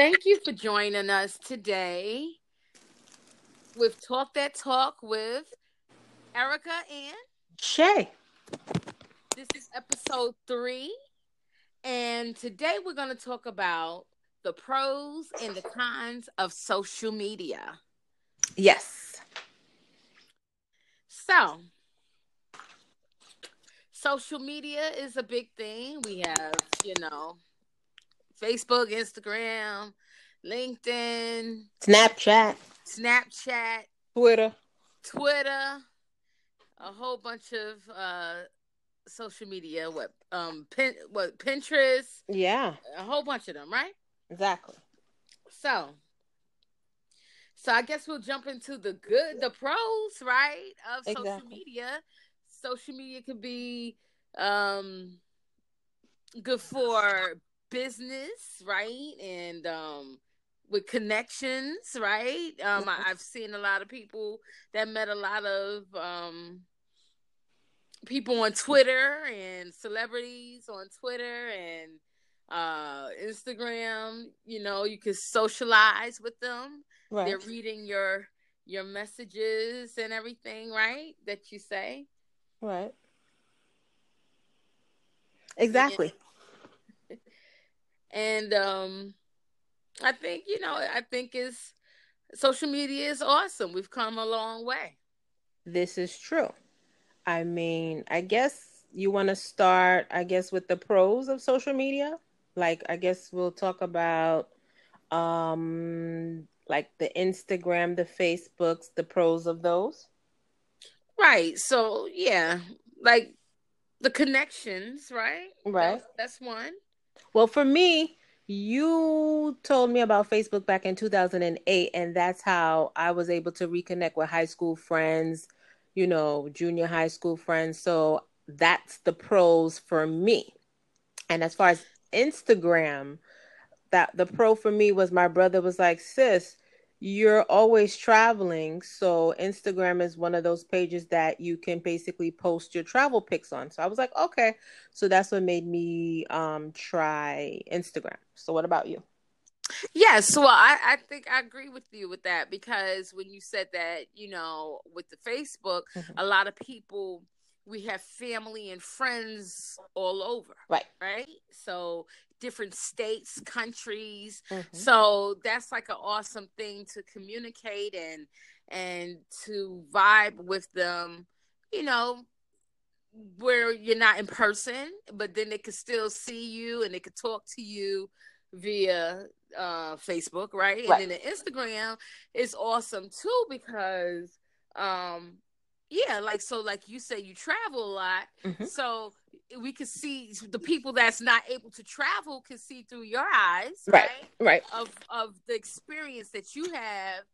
Thank you for joining us today with Talk That Talk with Erica and Shay. This is episode three, and today we're going to talk about the pros and the cons of social media. Yes. So, social media is a big thing. We have, you know, Facebook, Instagram, LinkedIn, Snapchat, Snapchat, Twitter, Twitter, a whole bunch of uh social media, what um pin what Pinterest, Yeah, a whole bunch of them, right? exactly. So so I guess we'll jump into the good the pros, right, of social media. Social media could be um good for business, right? And um with connections, right? Um I, I've seen a lot of people that met a lot of um people on Twitter and celebrities on Twitter and uh Instagram, you know, you can socialize with them. Right. They're reading your your messages and everything, right? That you say. Right. Exactly. And um I think, you know, I think it's social media is awesome. We've come a long way. This is true. I mean, I guess you want to start, I guess, with the pros of social media. Like, I guess we'll talk about, um, like the Instagram, the Facebooks, the pros of those. Right. So yeah, like the connections, right? Right. That's, that's one. Well, for me, you told me about Facebook back in 2008, and that's how I was able to reconnect with high school friends, you know, junior high school friends. So that's the pros for me. And as far as Instagram, that the pro for me was my brother was like, sis, you're always traveling. So Instagram is one of those pages that you can basically post your travel pics on. So I was like, okay. So that's what made me um try Instagram. So what about you? Yes, well, I, I think I agree with you with that because when you said that, you know, with the Facebook, Mhm. a lot of people we have family and friends all over, Right. right? So different states, countries. Mhm. So that's like an awesome thing to communicate and and to vibe with them, you know, where you're not in person, but then they could still see you and they could talk to you via uh Facebook, right? Right. And then the Instagram is awesome too because um yeah, like so like you say you travel a lot. Mhm. So we can see the people that's not able to travel can see through your eyes, Right. right? Right. Of of the experience that you have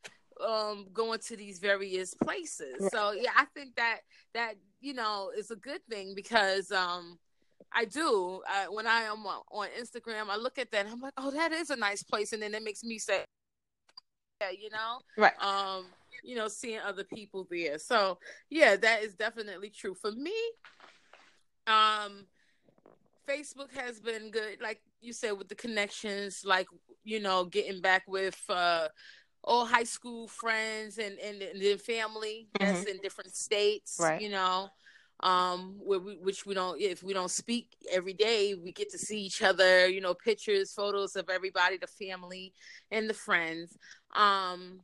um going to these various places. Right. So yeah, I think that that you know is a good thing because um I do. I, when I am on on Instagram, I look at that and I'm like, oh, that is a nice place, and then it makes me say, yeah, you know, Right. um, you know, seeing other people there. So yeah, that is definitely true for me. Um, Facebook has been good, like you said, with the connections, like you know, getting back with uh all high school friends and and, and family that's in different states, Right. you know. Um, where we, which we don't, if we don't speak every day, we get to see each other, you know, pictures, photos of everybody, the family and the friends. Um,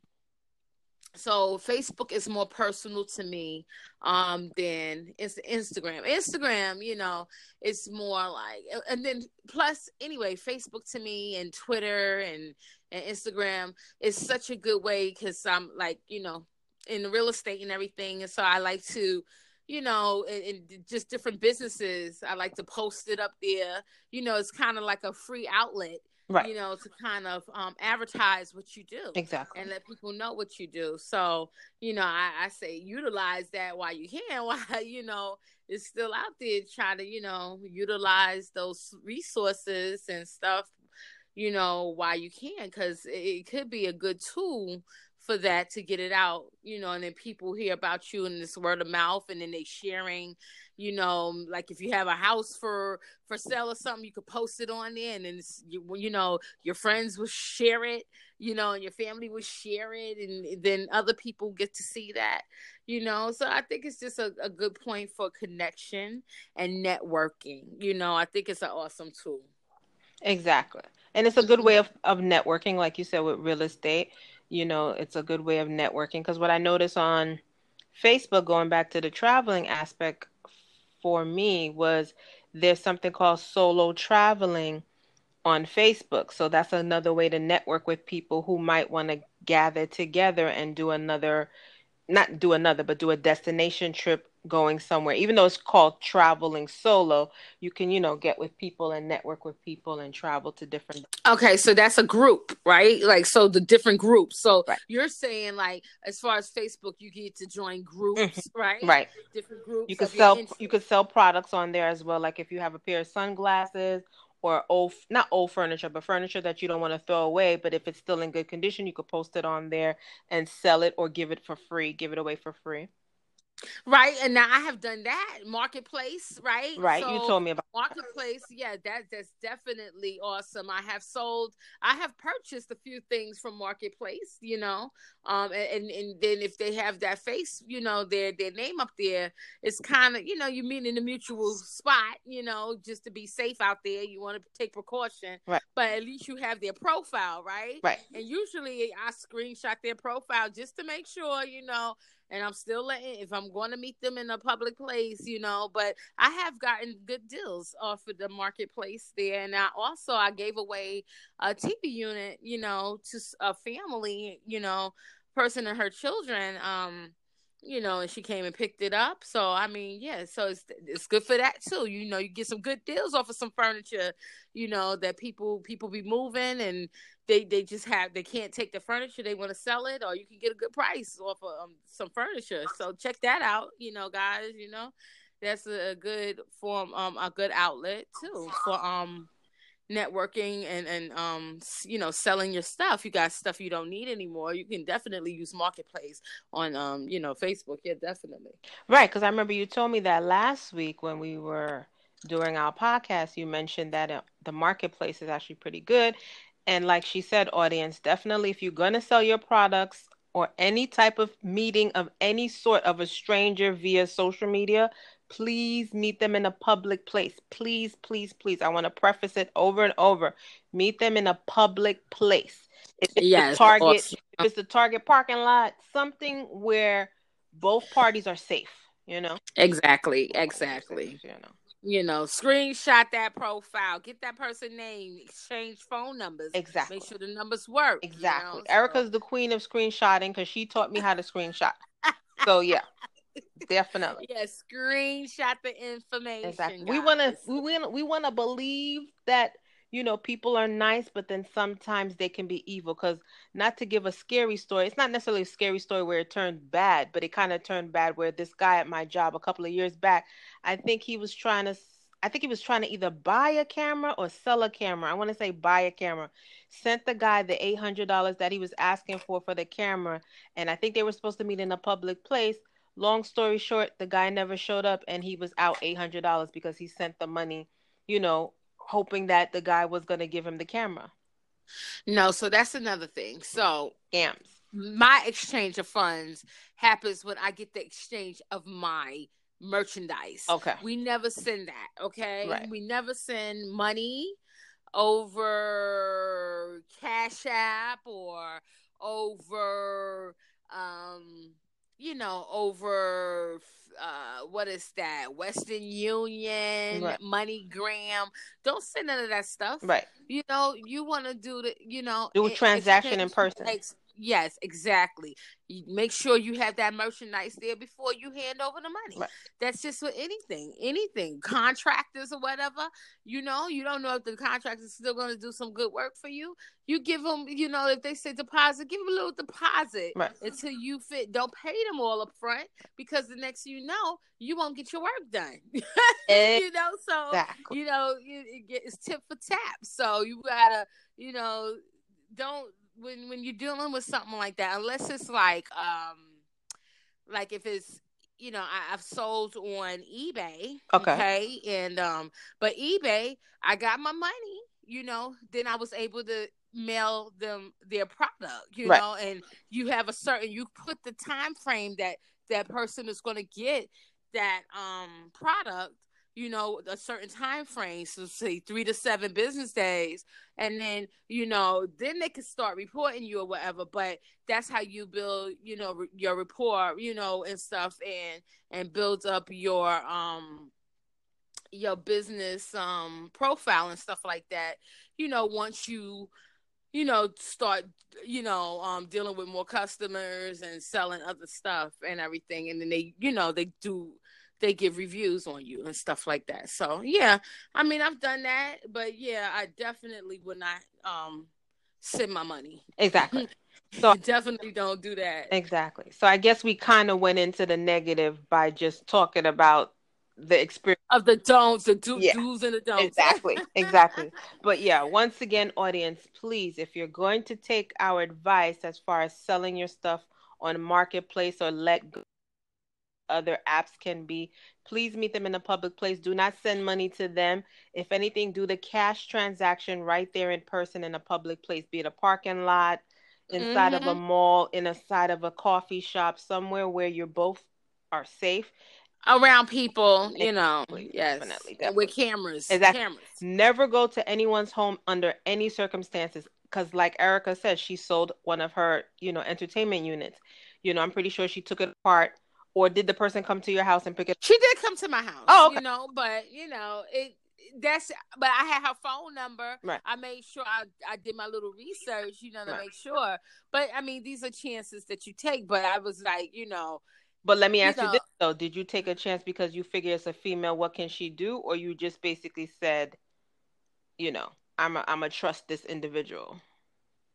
so Facebook is more personal to me um than Inst- Instagram. Instagram, you know, it's more like and then plus anyway, Facebook to me and Twitter and and Instagram is such a good way cuz I'm like, you know, in real estate and everything and so I like to you know, in just different businesses, I like to post it up there. You know, it's kind of like a free outlet, Right. you know, to kind of um, advertise what you do Exactly. and let people know what you do. So, you know, I, I say utilize that while you can, while you know it's still out there. Try to, you know, utilize those resources and stuff, you know, while you can, because it, it could be a good tool for that to get it out, you know, and then people hear about you and this word of mouth and then they sharing, you know, like if you have a house for for sale or something, you could post it on there and then you, you know, your friends will share it, you know, and your family will share it and then other people get to see that, you know. So I think it's just a, a good point for connection and networking, you know. I think it's an awesome tool. Exactly. And it's a good way of, of networking, like you said, with real estate you know, it's a good way of networking. Because what I notice on Facebook, going back to the traveling aspect for me, was there's something called solo traveling on Facebook. So that's another way to network with people who might want to gather together and do another, not do another, but do a destination trip going somewhere. Even though it's called traveling solo you can you know get with people and network with people and travel to different okay so that's a group right? Like so the different groups. So right. you're saying like as far as facebook you get to join groups mm-hmm. right? Right. Different groups you could sell you could sell products on there as well. Like if you have a pair of sunglasses or old not old furniture but furniture that you don't want to throw away but if it's still in good condition you could post it on there and sell it or give it for free give it away for free Right, and now I have done that marketplace. Right, right. So, you told me about marketplace. Yeah, that that's definitely awesome. I have sold, I have purchased a few things from marketplace. You know, um, and and then if they have that face, you know, their their name up there, it's kind of you know you meet in a mutual spot. You know, just to be safe out there, you want to take precaution. Right. But at least you have their profile, right? Right. And usually I screenshot their profile just to make sure, you know and I'm still letting if I'm going to meet them in a public place, you know. But I have gotten good deals off of the marketplace there, and I also I gave away a TV unit, you know, to a family, you know, person and her children. Um, you know, and she came and picked it up. So I mean, yeah, so it's it's good for that too. You know, you get some good deals off of some furniture, you know, that people people be moving and they they just have they can't take the furniture, they want to sell it, or you can get a good price off of um, some furniture. So check that out, you know, guys. You know, that's a, good form, um, a good outlet too for um networking and and um you know selling your stuff you got stuff you don't need anymore you can definitely use marketplace on um you know facebook yeah definitely right because i remember you told me that last week when we were during our podcast you mentioned that uh, the marketplace is actually pretty good and like she said audience definitely if you're going to sell your products or any type of meeting of any sort of a stranger via social media please meet them in a public place. Please, please, please. I want to preface it over and over. Meet them in a public place. If it's yes, the Target, awesome. if it's the Target parking lot, something where both parties are safe, you know? Exactly, exactly. Safe, you know. You know, screenshot that profile, get that person name, exchange phone numbers. Exactly. Make sure the numbers work. Exactly. You know? Erica's the queen of screenshotting because she taught me how to screenshot. so yeah. Definitely. Yeah, screenshot the information. Exactly. Guys. We want to we we want to believe that you know people are nice, but then sometimes they can be evil. Because not to give a scary story, it's not necessarily a scary story where it turned bad, but it kind of turned bad where this guy at my job a couple of years back, I think he was trying to. I think he was trying to either buy a camera or sell a camera. I want to say buy a camera. Sent the guy the eight hundred dollars that he was asking for for the camera, and I think they were supposed to meet in a public place long story short, the guy never showed up and he was out $800 because he sent the money, you know, hoping that the guy was going to give him the camera. No, so that's another thing. So, scams. My exchange of funds happens when I get the exchange of my merchandise. Okay. We never send that, okay? Right. We never send money over Cash App or over um you know, over uh what is that? Western Union, right. MoneyGram. Don't send none of that stuff. Right. You know, you want to do the, you know, do a transaction in person. Yes, exactly. You make sure you have that merchandise there before you hand over the money. Right. That's just for anything, anything, contractors or whatever. You know, you don't know if the contractor is still going to do some good work for you. You give them, you know, if they say deposit, give them a little deposit right. until you fit. Don't pay them all up front because the next you know, you won't get your work done. you know, so you know, it, it, it's tip for tap. So you gotta, you know, don't when when you're dealing with something like that, unless it's like um like if it's you know I, have sold on eBay, okay. okay, and um but eBay I got my money, you know, then I was able to mail them their product, you right. know, and you have a certain you put the time frame that that person is going to get that um product you know a certain time frame so say three to seven business days and then you know then they can start reporting you or whatever but that's how you build you know your rapport you know and stuff and and build up your um your business um profile and stuff like that you know once you you know start you know um dealing with more customers and selling other stuff and everything and then they you know they do they give reviews on you and stuff like that. So yeah, I mean I've done that, but yeah, I definitely would not um send my money. Exactly. So definitely don't do that. Exactly. So I guess we kind of went into the negative by just talking about the experience of the don'ts, the do- yeah. do's and the don'ts. Exactly. Exactly. but yeah, once again, audience, please, if you're going to take our advice as far as selling your stuff on marketplace or let go other apps can be. Please meet them in a public place. Do not send money to them. If anything, do the cash transaction right there in person in a public place, be it a parking lot, inside mm-hmm. of a mm-hmm. mall, in a side of a coffee shop, somewhere where you're both are safe. Around people, you know, yes, definitely, definitely. with cameras. Exactly. Cameras. Never go to anyone's home under any circumstances, because, like Erica said, she sold one of her, you know, entertainment units. You know, I'm pretty sure she took it apart or did the person come to your house and pick it? She did come to my house. Oh, okay. you know, but you know it. That's but I had her phone number. Right. I made sure I, I did my little research, you know, to right. make sure. But I mean, these are chances that you take. But I was like, you know. But let me ask you, know, you this though: Did you take a chance because you figure it's a female? What can she do? Or you just basically said, you know, I'm a, I'm a trust this individual.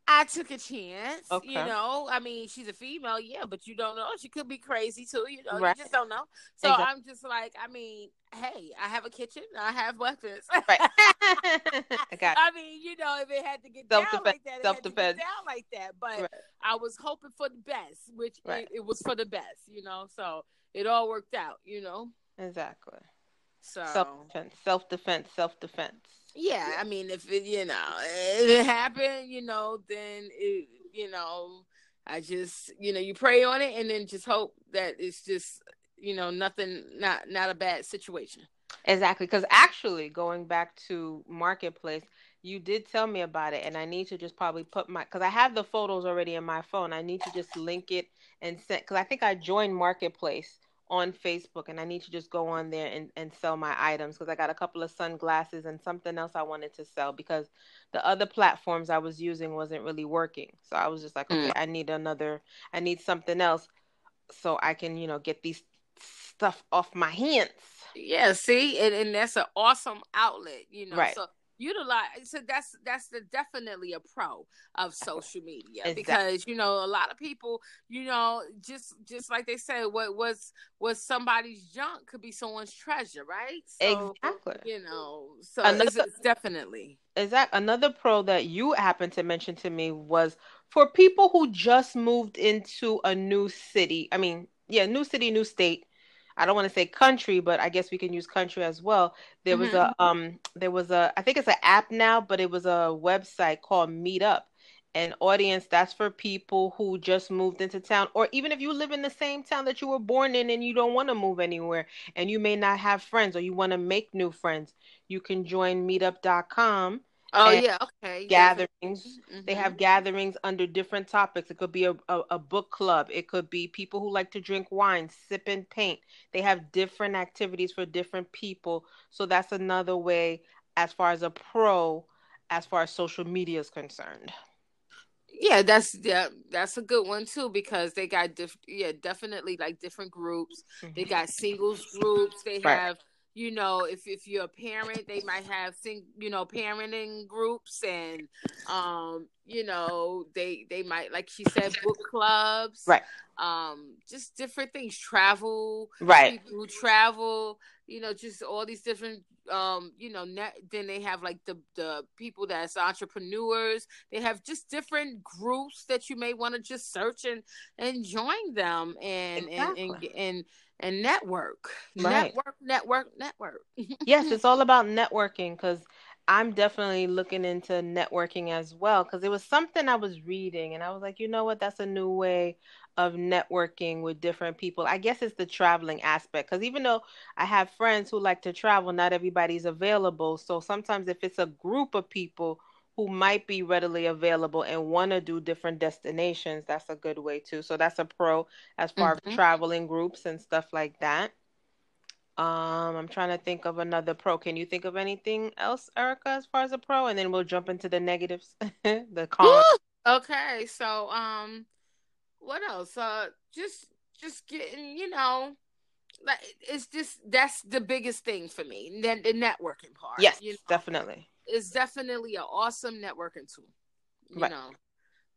I took a chance. Okay. You know, I mean, she's a female, yeah, but you don't know. She could be crazy too. You know, right. you just don't know. So exactly. I'm just like, I mean, hey, I have a kitchen. I have weapons. Right. I got. I mean, you know, if it had to get down like that, self defense, down like that. But right. I was hoping for the best, which right. it, it was for the best. You know, so it all worked out. You know. Exactly. So self defense, self defense, self defense yeah, I mean, if it, you know, if it happened, you know, then it, you know, I just, you know, you pray on it and then just hope that it's just, you know, nothing, not, not a bad situation. Exactly. Because actually, going back to Marketplace, you did tell me about it, and I need to just probably put my, because I have the photos already in my phone. I need to just link it and send, because I think I joined Marketplace on Facebook and I need to just go on there and, and sell my items because I got a couple of sunglasses and something else I wanted to sell because the other platforms I was using wasn't really working. So I was just like, okay, mm. I need another, I need something else so I can, you know, get these stuff off my hands. Yeah, see, and, and that's an awesome outlet, you know. Right. So utilize so that's that's the definitely a pro of social media exactly. because you know a lot of people you know just just like they say what was was somebody's junk could be someone's treasure right so, exactly you know so another, it's, it's definitely that another pro that you happened to mention to me was for people who just moved into a new city i mean yeah new city new state I don't want to say country, but I guess we can use country as well. There mm-hmm. was a mm-hmm. um there was a I think it's an app now, but it was a website called Meetup. And audience that's for people who just moved into town, or even if you live in the same town that you were born in and you don't want to move anywhere and you may not have friends or you want to make new friends, you can join meetup.com Oh yeah, okay. Gatherings. Mm-hmm. They have gatherings under different topics. It could be a, a, a, book club. It could be people who like to drink wine, sip and paint. They have different activities for different people. So that's another way as far as a pro as far as social media is concerned. Yeah, that's yeah, that's a good one too because they got diff- yeah, definitely like different groups. Mm-hmm. They got singles groups. They right. have you know, if if you're a parent, they might have think, you know, parenting groups and um, you know, they they might like she said book clubs. Right. Um, just different things, travel, right. people who travel, you know, just all these different um, you know, net, then they have like the the people that's entrepreneurs. They have just different groups that you may want to just search and and join them and exactly. and, and and and network, right. network, network, network. yes, it's all about networking because I'm definitely looking into networking as well because it was something I was reading and I was like, you know what, that's a new way of networking with different people. I guess it's the traveling aspect because even though I have friends who like to travel, not everybody's available. So sometimes if it's a group of people who might be readily available and want to do different destinations, that's a good way too. So that's a pro as far mm-hmm. as traveling groups and stuff like that. Um, I'm trying to think of another pro. Can you think of anything else, Erica, as far as a pro? And then we'll jump into the negatives, the cons. okay, so um, what else? Uh, just just getting, you know, like it's just that's the biggest thing for me. The, the networking part. Yes, you know? definitely is definitely an awesome networking tool. You right. know,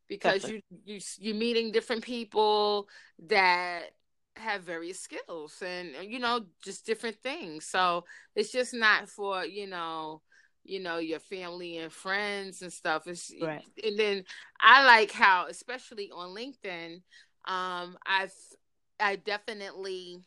because definitely. you you you're meeting different people that have various skills and you know just different things. So it's just not for you know you know your family and friends and stuff. It's, right. And then I like how, especially on LinkedIn, um, I've I definitely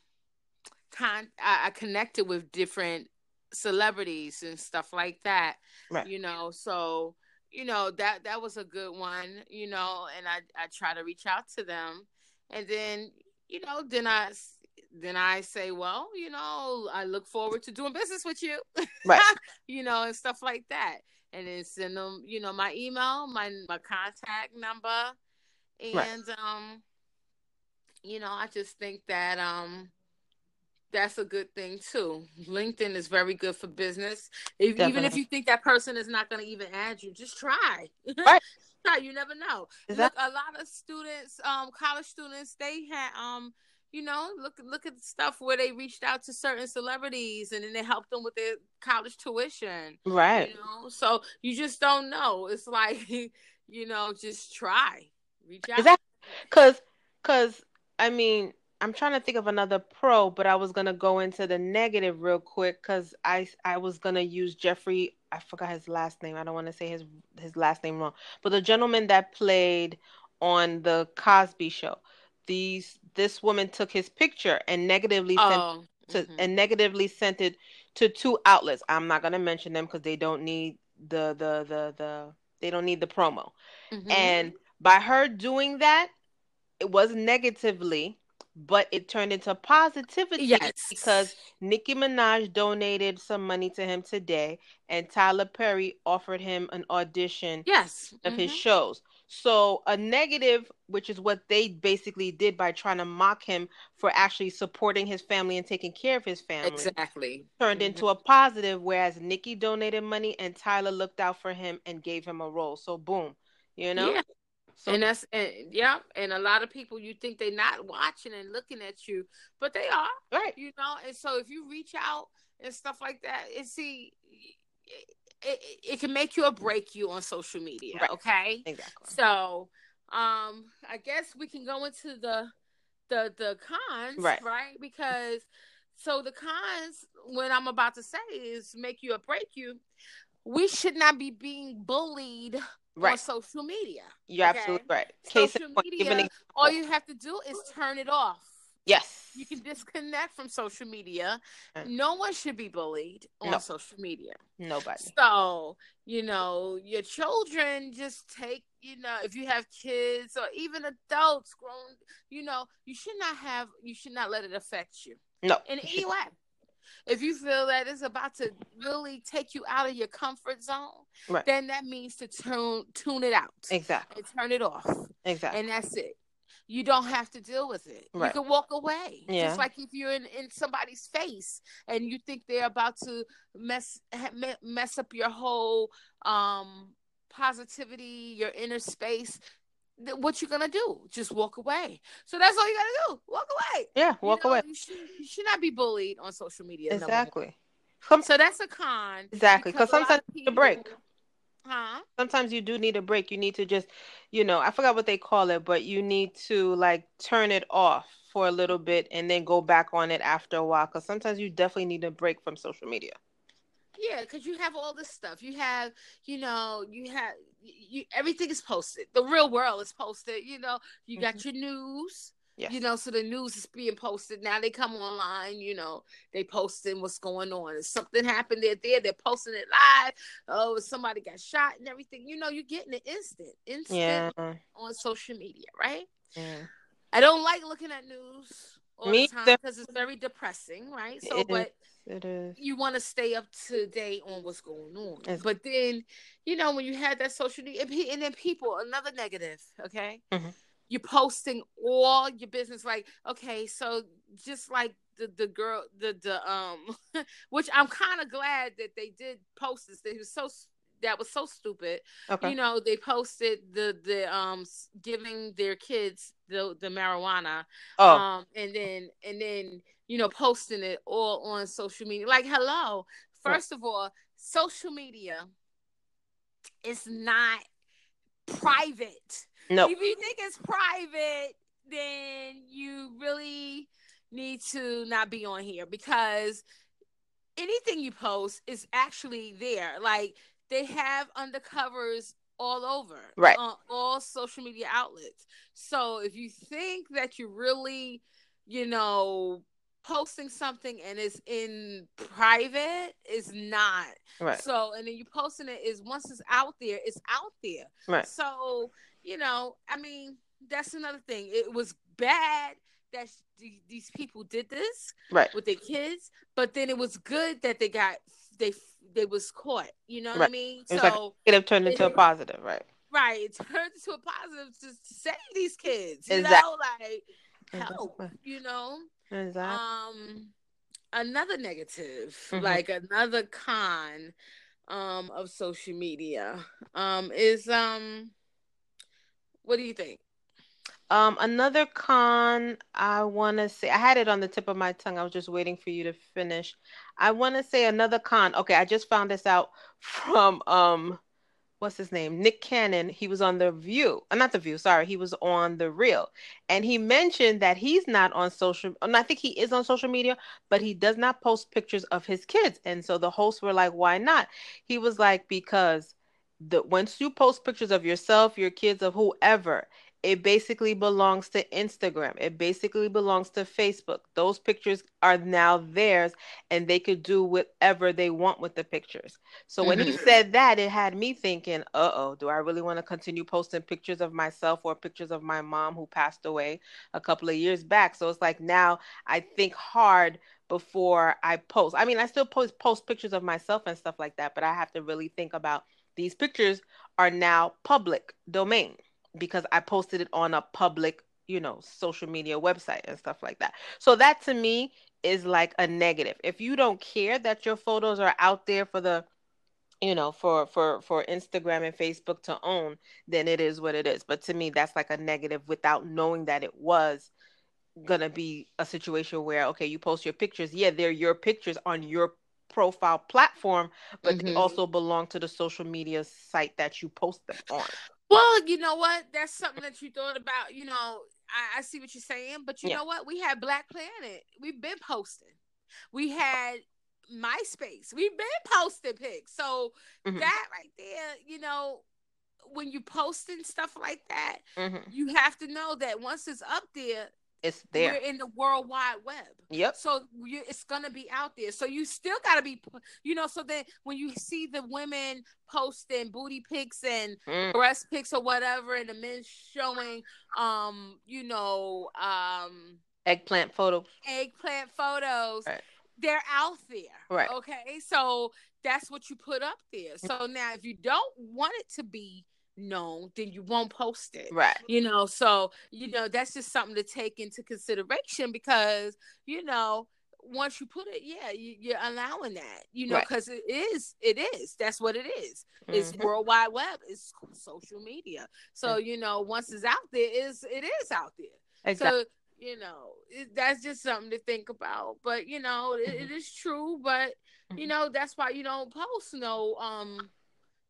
con I, I connected with different celebrities and stuff like that. Right. You know, so you know that that was a good one. You know, and I I try to reach out to them, and then you know then I then I say, well, you know, I look forward to doing business with you, right? you know, and stuff like that, and then send them, you know, my email, my my contact number, and right. um, you know, I just think that um that's a good thing too. LinkedIn is very good for business. If, even if you think that person is not going to even add you, just try. Right. try. You never know. Look, a lot of students, um, college students, they had, um, you know, look look at stuff where they reached out to certain celebrities and then they helped them with their college tuition. Right. You know, so you just don't know. It's like, you know, just try. Reach out. Because, because I mean, I'm trying to think of another pro, but I was gonna go into the negative real quick because I I was gonna use Geoffrey. I forgot his last name. I don't want to say his his last name wrong, but the gentleman that played on the Cosby Show. These this woman took his picture and negatively oh, sent to mm-hmm. and negatively sent it to two outlets. I'm not gonna mention them because they don't need the the the the they don't need the promo. Mm-hmm. And by her doing that, it was negatively but it turned into positivity yes. because Nicki Minaj donated some money to him today, and Tyler Perry offered him an audition yes. of mm-hmm. his shows. So a negative, which is what they basically did by trying to mock him for actually supporting his family and taking care of his family. Exactly. Turned mm-hmm. into a positive, whereas Nicki donated money and Tyler looked out for him and gave him a role. So boom, you know? Yeah. So, and that's and yeah, and a lot of people you think they're not watching and looking at you, but they are. Right. You know, and so if you reach out and stuff like that, and see it, it, it can make you or break you on social media. Right. Okay. Exactly. So um I guess we can go into the the the cons, right? Right? Because so the cons, when I'm about to say, is make you or break you. We should not be being bullied right. on social media. You're okay? absolutely right. Case social media, all you have to do is turn it off. Yes. You can disconnect from social media. Mm. No one should be bullied on no. social media. Nobody. So, you know, your children just take, you know, if you have kids or even adults grown, you know, you should not have, you should not let it affect you. No. In any way if you feel that it's about to really take you out of your comfort zone, right. then that means to tune tune it out. Exactly. And turn it off. Exactly. And that's it. You don't have to deal with it. Right. You can walk away. Yeah. Just like if you're in, in somebody's face and you think they're about to mess mess up your whole um positivity, your inner space, what you gonna do? Just walk away. So that's all you gotta do. Walk away. Yeah, walk you know, away. You should, you should not be bullied on social media. Exactly. Some, so that's a con. Exactly, because sometimes you need a break. Huh? Sometimes you do need a break. You need to just, you know, I forgot what they call it, but you need to like turn it off for a little bit and then go back on it after a while. Because sometimes you definitely need a break from social media. Yeah, because you have all this stuff. You have, you know, you have you everything is posted. The real world is posted. You know, you got mm-hmm. your news. Yes. You know, so the news is being posted. Now they come online, you know, they posting what's going on. If something happened there, there, they're posting it live. Oh, somebody got shot and everything. You know, you're getting it instant, instant yeah. on social media, right? Yeah. I don't like looking at news all Me the time because it's very depressing, right? So, it but is. It is. You want to stay up to date on what's going on, but then, you know, when you had that social media, and then people, another negative, okay. Mm-hmm you're posting all your business like okay so just like the the girl the the um which i'm kind of glad that they did post this that was so that was so stupid okay. you know they posted the the um giving their kids the the marijuana oh. um and then and then you know posting it all on social media like hello first of all social media is not private no. If you think it's private, then you really need to not be on here because anything you post is actually there. Like they have undercovers all over, right? On all social media outlets. So if you think that you really, you know, posting something and it's in private is not right. So and then you posting it is once it's out there, it's out there. Right. So you know, I mean, that's another thing. It was bad that these people did this right with their kids, but then it was good that they got they they was caught. You know right. what I mean? It so it have turned into it, a positive, right? Right, it turned into a positive to save these kids. You exactly. know, like help. You know, exactly. Um, another negative, mm-hmm. like another con, um, of social media, um, is um what do you think? Um, another con I want to say, I had it on the tip of my tongue. I was just waiting for you to finish. I want to say another con. Okay, I just found this out from um, what's his name? Nick Cannon. He was on the View, uh, not the View. Sorry, he was on the Real, and he mentioned that he's not on social. And I think he is on social media, but he does not post pictures of his kids. And so the hosts were like, "Why not?" He was like, "Because." the once you post pictures of yourself, your kids, of whoever, it basically belongs to Instagram. It basically belongs to Facebook. Those pictures are now theirs and they could do whatever they want with the pictures. So mm-hmm. when he mm-hmm. said that, it had me thinking, uh oh, do I really want to continue posting pictures of myself or pictures of my mom who passed away a couple of years back? So it's like now I think hard before I post. I mean, I still post post pictures of myself and stuff like that, but I have to really think about these pictures are now public domain because I posted it on a public, you know, social media website and stuff like that. So that to me is like a negative. If you don't care that your photos are out there for the you know for for for Instagram and Facebook to own, then it is what it is. But to me that's like a negative without knowing that it was gonna be a situation where okay you post your pictures yeah they're your pictures on your profile platform, but mm-hmm. they also belong to the social media site that you post them on. Well, you know what? That's something that you thought about. You know, I, I see what you're saying, but you yeah. know what? We had Black Planet. We've been posting. We had MySpace. We've been posting pics. So mm-hmm. that right there, you know, when you posting stuff like that, mm-hmm. you have to know that once it's up there, it's there. We're in the World Wide Web. Yep. So you, it's gonna be out there. So you still gotta be, you know. So that when you see the women posting booty pics and mm. breast pics or whatever, and the men showing, um, you know, um, eggplant photos. Eggplant photos. Right. They're out there. Right. Okay. So that's what you put up there. So now, if you don't want it to be known, then you won't post it. Right. You know, so, you know, that's just something to take into consideration because, you know, once you put it, yeah, you, are allowing that, you know, because right. it is, it is. That's what it is. Mm-hmm. It's World Wide Web. It's social media. So, mm-hmm. you know, once it's out there, is it is out there. Exactly. So you know, it, that's just something to think about. But you know, it, it is true. But you know, that's why you don't post no um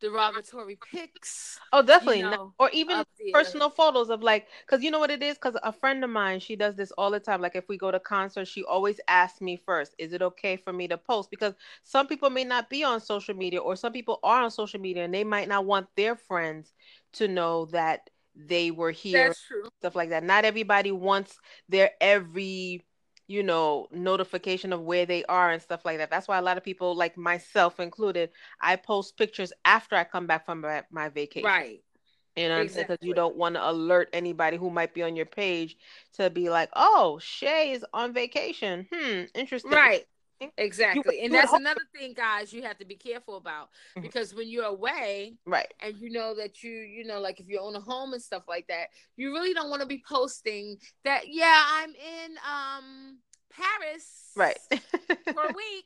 derogatory pics. Oh, definitely, you know, or even uh, personal photos of like, because you know what it is. Because a friend of mine, she does this all the time. Like if we go to concerts, she always asks me first, "Is it okay for me to post?" Because some people may not be on social media, or some people are on social media, and they might not want their friends to know that they were here. That's true. Stuff like that. Not everybody wants their every you know, notification of where they are and stuff like that. That's why a lot of people, like myself included, I post pictures after I come back from my, my vacation. Right. You know, exactly. because you don't want to alert anybody who might be on your page to be like, "Oh, Shay is on vacation." Hmm, interesting. Right. Exactly. You, and that's another thing, guys, you have to be careful about mm-hmm. because when you're away, right, and you know that you, you know, like if you own a home and stuff like that, you really don't want to be posting that, yeah, I'm in um Paris right for a week.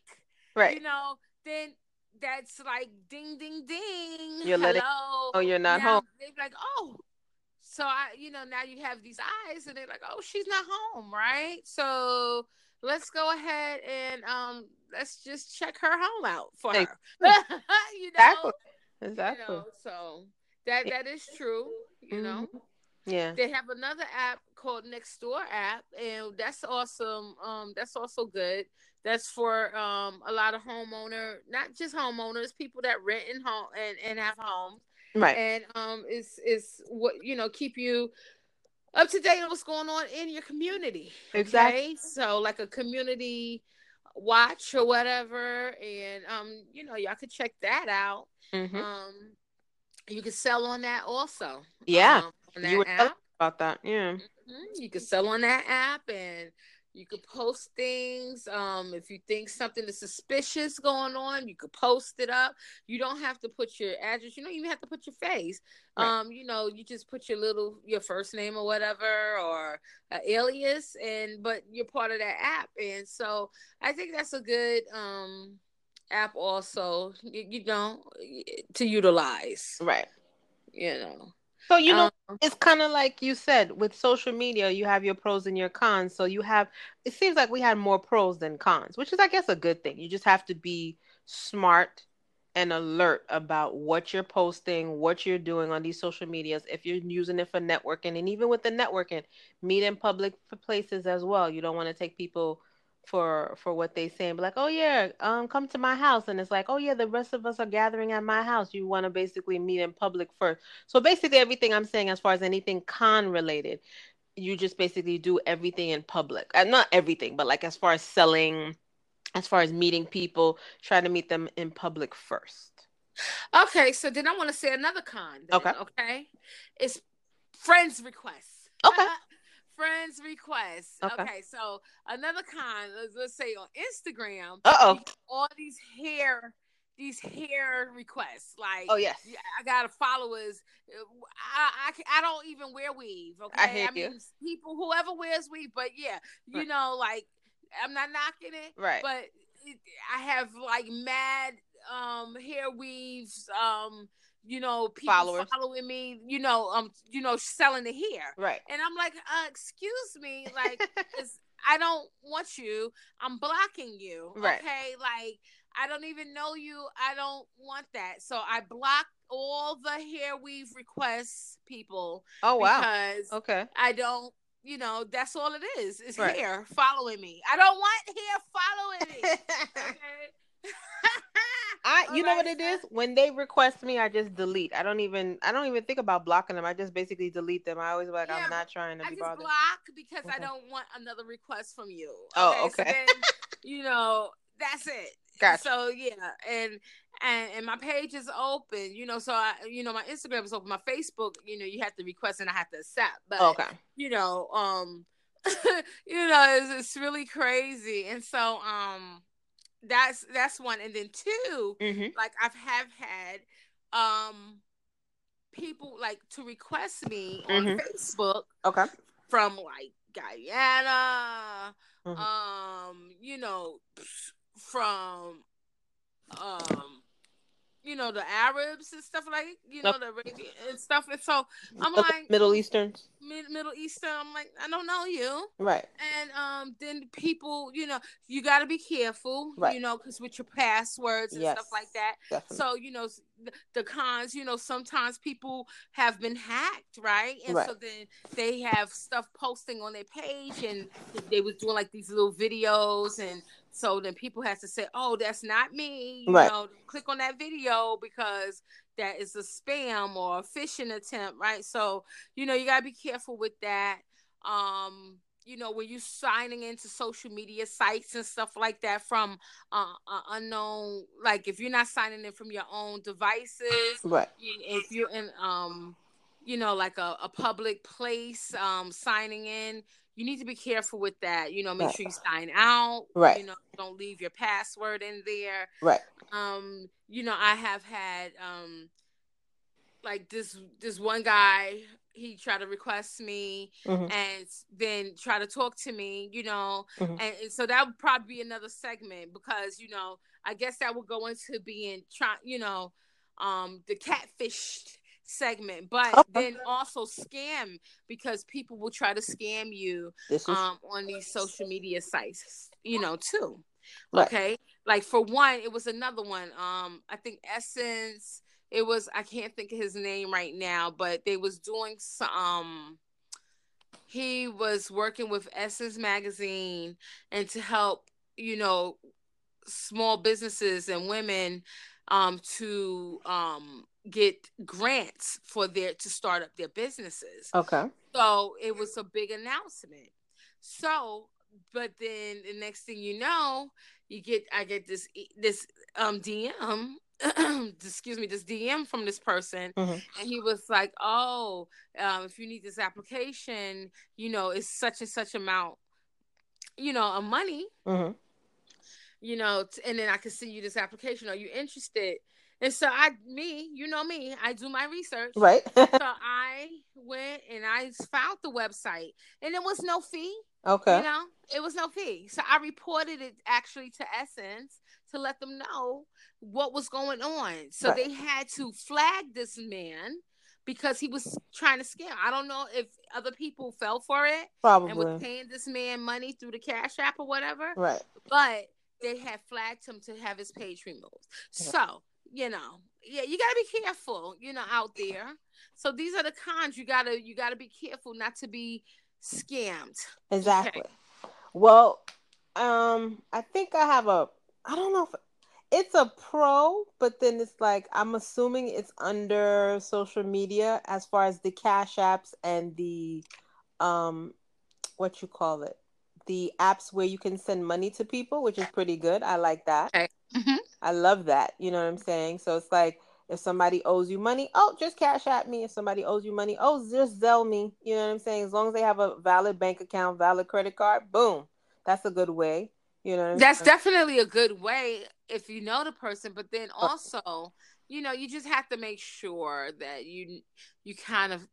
Right. You know, then that's like ding ding ding. You're letting oh you're not now, home. They're like, oh. So I, you know, now you have these eyes, and they're like, "Oh, she's not home, right?" So let's go ahead and um let's just check her home out for her. you know? Exactly. Exactly. You know, so that that is true. You know. Mm-hmm. Yeah. They have another app called Nextdoor app, and that's awesome. Um, that's also good. That's for um a lot of homeowner, not just homeowners, people that rent and home and, and have homes. Right. And um it's it's what you know, keep you up to date on what's going on in your community. Exactly. So like a community watch or whatever, and um, you know, y'all could check that out. Mm-hmm. Um, you could sell on that also. Yeah, um, on that you were app. about that. Yeah, mm-hmm. you could sell on that app and you could post things. Um, if you think something is suspicious going on, you could post it up. You don't have to put your address. You don't even have to put your face. Right. Um, you know, you just put your little your first name or whatever or an alias, and but you're part of that app. And so I think that's a good um app also. You, you know to utilize. Right. You know. So you know, um, it's kind of like you said with social media, you have your pros and your cons. So you have. It seems like we had more pros than cons, which is, I guess, a good thing. You just have to be smart and alert about what you're posting, what you're doing on these social medias. If you're using it for networking, and even with the networking, meet in public places as well. You don't want to take people for for what they say and be like, oh yeah, um, come to my house, and it's like, oh yeah, the rest of us are gathering at my house. You want to basically meet in public first. So basically, everything I'm saying as far as anything con related, you just basically do everything in public, and uh, not everything, but like as far as selling, as far as meeting people, try to meet them in public first. Okay, so then I want to say another con. Then, okay, okay, it's friends requests. Okay. Friends requests. Okay. okay. so another con, let's, let's say on Instagram. Uh oh. All these hair, these hair requests. Like, oh yes, I got followers. I, I I don't even wear weave. Okay, I, hear I mean people whoever wears weave, but yeah, you right. know, like I'm not knocking it, right? But it, I have like mad um hair weaves um you know, people Followers. following me, you know, um, you know, selling the hair. Right. And I'm like, uh, excuse me, like I don't want you. I'm blocking you. Right. Okay. Like I don't even know you. I don't want that. So I block all the hair weave requests people. Oh wow. Because okay. I don't you know, that's all it is. It's right. hair following me. I don't want hair following me. okay? I you know what it is? When they request me, I just delete. I don't even I don't even think about blocking them. I just basically delete them. I always like yeah, I'm not trying to I be just bothered. block because okay. I don't want another request from you. Oh, okay. So then, you know, that's it. Gotcha. So yeah, and and and my page is open. You know, so I you know my Instagram is open. My Facebook, you know, you have to request and I have to accept. But okay, you know, um, you know, it's, it's really crazy, and so um that's that's one and then 2 mm-hmm. like i've have had um people like to request me mm-hmm. on facebook okay from like guyana mm-hmm. um you know from um you know the Arabs and stuff like you know the Arabian and stuff. And so I'm like Middle Easterns, Middle Eastern. I'm like, I don't know you. Right. And um, then people, you know, you got to be careful, right. you know, because with your passwords and yes, stuff like that. Definitely. So, you know, the, the, cons, you know, sometimes people have been hacked, right? And right. so then they have stuff posting on their page and they was doing like these little videos and so then people have to say, "Oh, that's not me." You right. know, click on that video because that is a spam or a phishing attempt, right? So, you know, you got to be careful with that. Um, you know, when you're signing into social media sites and stuff like that from uh, uh, unknown, like if you're not signing in from your own devices, right? If you're in, um, you know, like a, a public place, um, signing in, you need to be careful with that. You know, make right. sure you sign out. Right. You know, don't leave your password in there. Right. Um, you know, I have had um like this this one guy he tried to request me mm-hmm. and then try to talk to me, you know, mm-hmm. and, and, so that would probably be another segment because you know I guess that would go into being try, you know, um, the catfish segment, but okay. then also scam because people will try to scam you is- um, on these social media sites, you know, too. Right. Okay, like for one, it was another one. Um, I think Essence. It was I can't think of his name right now, but they was doing some. Um, he was working with Essence magazine and to help, you know, small businesses and women um, to um, get grants for their to start up their businesses. Okay. So it was a big announcement. So, but then the next thing you know, you get I get this this um DM excuse me, this DM from this person, mm-hmm. and he was like, "Oh, um, if you need this application, you know, it's such and such amount, you know, of money, mm-hmm. you know, t- and then I can send you this application. Are you interested?" And so I, me, you know me, I do my research. Right. so I went and I found the website, and it was no fee. Okay. You know, it was no fee. So I reported it actually to Essence to let them know what was going on. So right. they had to flag this man because he was trying to scam. I don't know if other people fell for it Probably. and was paying this man money through the Cash App or whatever. Right. But they had flagged him to have his page removed. So you know yeah you got to be careful you know out there. So these are the cons. You got to you got to be careful not to be scammed. Exactly. Okay. well um i think i have a i don't know if it's a pro but then it's like i'm assuming it's under social media as far as the cash apps and the um what you call it? The apps where you can send money to people which is pretty good. I like that. Okay. mm-hmm. I love that. You know what I'm saying? So it's like if somebody owes you money, oh, just cash at me. If somebody owes you money, oh, just Zelle me. You know what I'm saying? As long as they have a valid bank account, valid credit card, boom. That's a good way. You know, that's saying? definitely a good way if you know the person. But then oh. also, you know, you just have to make sure that you you kind of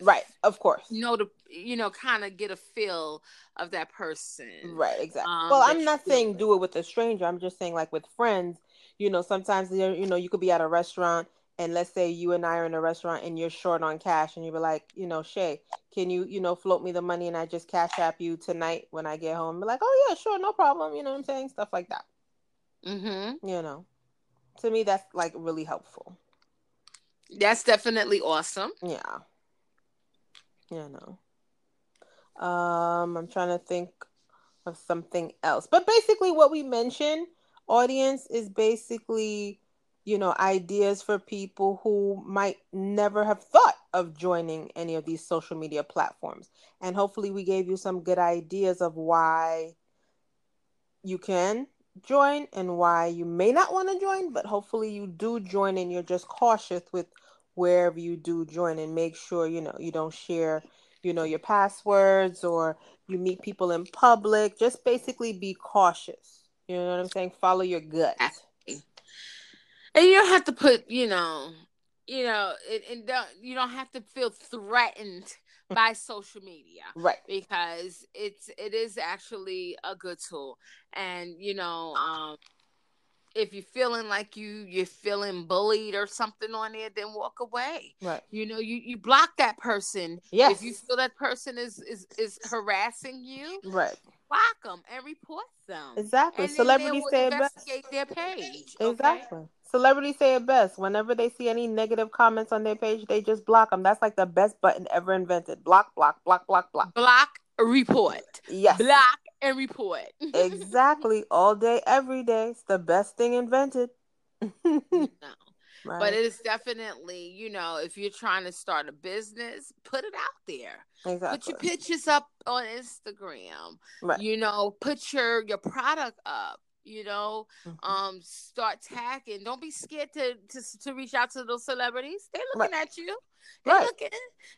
right of course. You know to you know kind of get a feel of that person. Right exactly um, well i'm not saying do it with a stranger i'm just saying like with friends you know sometimes you know you could be at a restaurant and let's say you and i are in a restaurant and you're short on cash and you be like you know shay can you you know float me the money and i just cash app you tonight when i get home? Be like oh yeah sure no problem you know what i'm saying? Stuff like that. Mm-hmm. You know to me that's like really helpful. That's definitely awesome. Yeah yeah, no. Um, I'm trying to think of something else. But basically what we mentioned, audience, is basically, you know, ideas for people who might never have thought of joining any of these social media platforms. And hopefully we gave you some good ideas of why you can join and why you may not want to join, but hopefully you do join and you're just cautious with wherever you do join and make sure you know you don't share you know your passwords or you meet people in public. Just basically be cautious. You know what i'm saying? Follow your gut. And you don't have to put you know you know it, and don't, you don't have to feel threatened by social media right. because it's it is actually a good tool. And you know um if you're feeling like you you're feeling bullied or something on there, then walk away. Right. You know, you you block that person. Yes. If you feel that person is is is harassing you, Right. block them and report them. Exactly. And then Celebrities say it best. investigate their page. okay? Exactly. Celebrities say it best. Whenever they see any negative comments on their page, they just block them. That's like the best button ever invented. Block, block, block, block, block. Block, report. Yes. Block and report. exactly. All day, every day. It's the best thing invented. no. Right. But it is definitely, you know, if you're trying to start a business, put it out there. exactly. Put your pictures up on Instagram. Right. You know, put your your product up. You know, Mhm. um, start tagging. Don't be scared to to, to reach out to those celebrities. They're looking at you. They're Right. looking.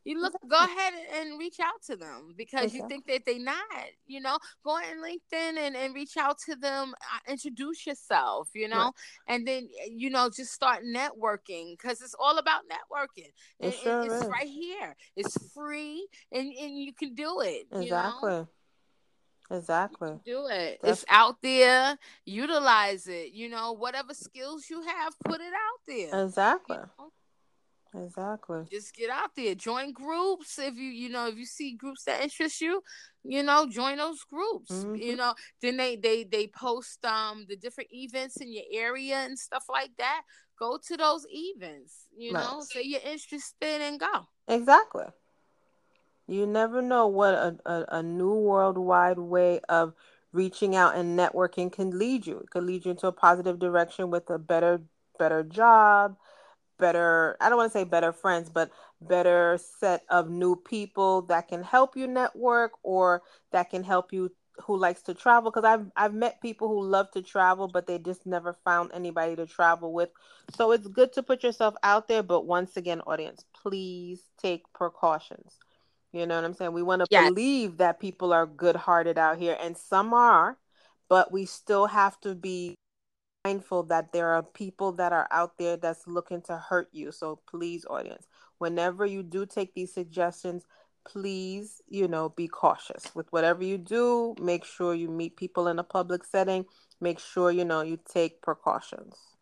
You look. Go ahead and, reach out to them because you think that they not. You know, go on LinkedIn and, and reach out to them. Uh, introduce yourself. You know, Right. and then you know just start networking because it's all about networking. It And- and it's is. right here. It's free, and and you can do it. You know? Exactly. Do it. It's out there. Utilize it. You know, whatever skills you have, put it out there. Exactly. You know? Exactly. Just get out there. Join groups if you you know if you see groups that interest you, you know, join those groups. Mhm. You know, then they they they post um the different events in your area and stuff like that. Go to those events. You know, Right. say you're interested and go. Exactly. You never know what a, a, a new worldwide way of reaching out and networking can lead you. It could lead you into a positive direction with a better better job, better I don't want to say better friends, but better set of new people that can help you network or that can help you who likes to travel because I've I've met people who love to travel but they just never found anybody to travel with. So it's good to put yourself out there, but once again, audience, please take precautions. You know what I'm saying? We want to Yes. believe that people are good-hearted out here and some are, but we still have to be mindful that there are people that are out there that's looking to hurt you. So please, audience, whenever you do take these suggestions, please, you know, be cautious with whatever you do. Make sure you meet people in a public setting. Make sure, you know, you take precautions.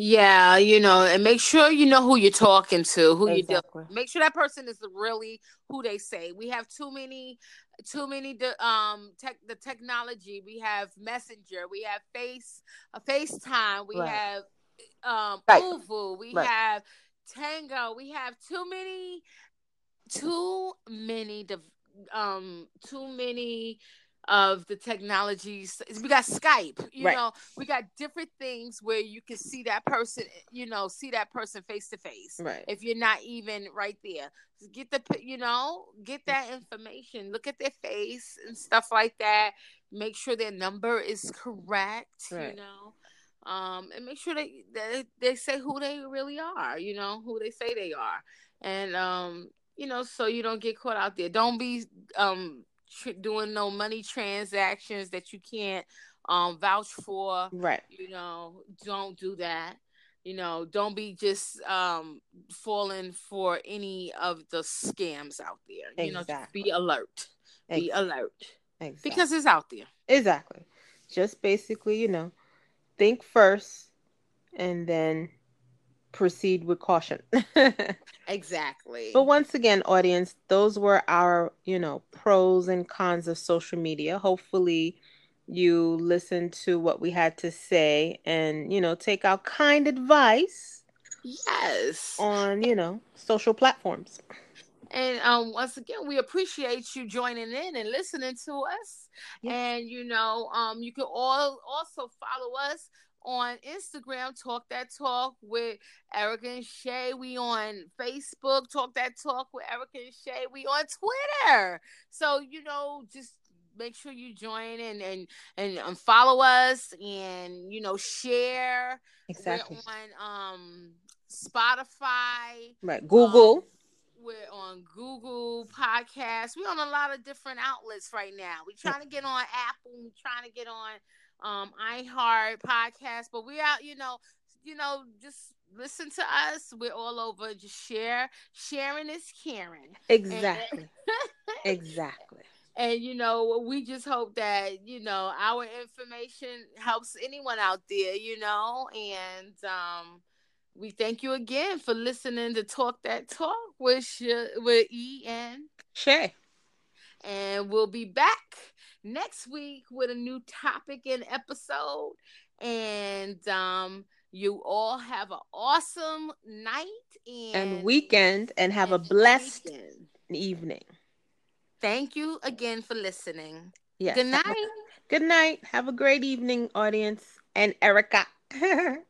Yeah, you know, and make sure you know who you're talking to, who you deal Exactly. make sure that person is really who they say. We have too many, too many. de- Um, tech the technology. We have Messenger. We have Face, a FaceTime. We Right. have um Right. ooVoo. We Right. have Tango. We have too many, too many. dev- Um, too many of the technologies. We got Skype. You Right. know, we got different things where you can see that person. You know, see that person face to face Right. if you're not even right there. Get the you know, get that information. Look at their face and stuff like that. Make sure their number is correct. Right. You know, um, and make sure they, they they say who they really are. You know, who they say they are, and um, you know, so you don't get caught out there. Don't be um tr- doing no money transactions that you can't um vouch for Right. you know don't do that you know don't be just um falling for any of the scams out there you know just be alert be alert exactly. because it's out there Exactly. Just basically, you know, think first and then proceed with caution. exactly but once again, audience, those were our, you know, pros and cons of social media. Hopefully, you listened to what we had to say and, you know, take our kind advice yes on, you know, social platforms. and um once again we appreciate you joining in and listening to us Yeah. and you know um you can all also follow us on Instagram, Talk That Talk with Erica and Shay. We on Facebook, Talk That Talk with Erica and Shay. We on Twitter. So, you know, just make sure you join and and and um, follow us and you know share. Exactly. We're on um Spotify. Right. Google. Um, we're on Google Podcasts. We're on a lot of different outlets right now. We're trying to get on Apple. We're trying to get on um iHeart podcast, but we out, you know, you know, just listen to us. We're all over. Just share. Sharing is caring. exactly. exactly. and you know, we just hope that you know our information helps anyone out there. You know, and um, we thank you again for listening to Talk That Talk with with E and Shay, and we'll be back next week with a new topic and episode. And um, you all have an awesome night and, and weekend, and have and a blessed weekend. evening. Thank you again for listening. Yes. Good night. good night. Have a great evening, audience, and Erica.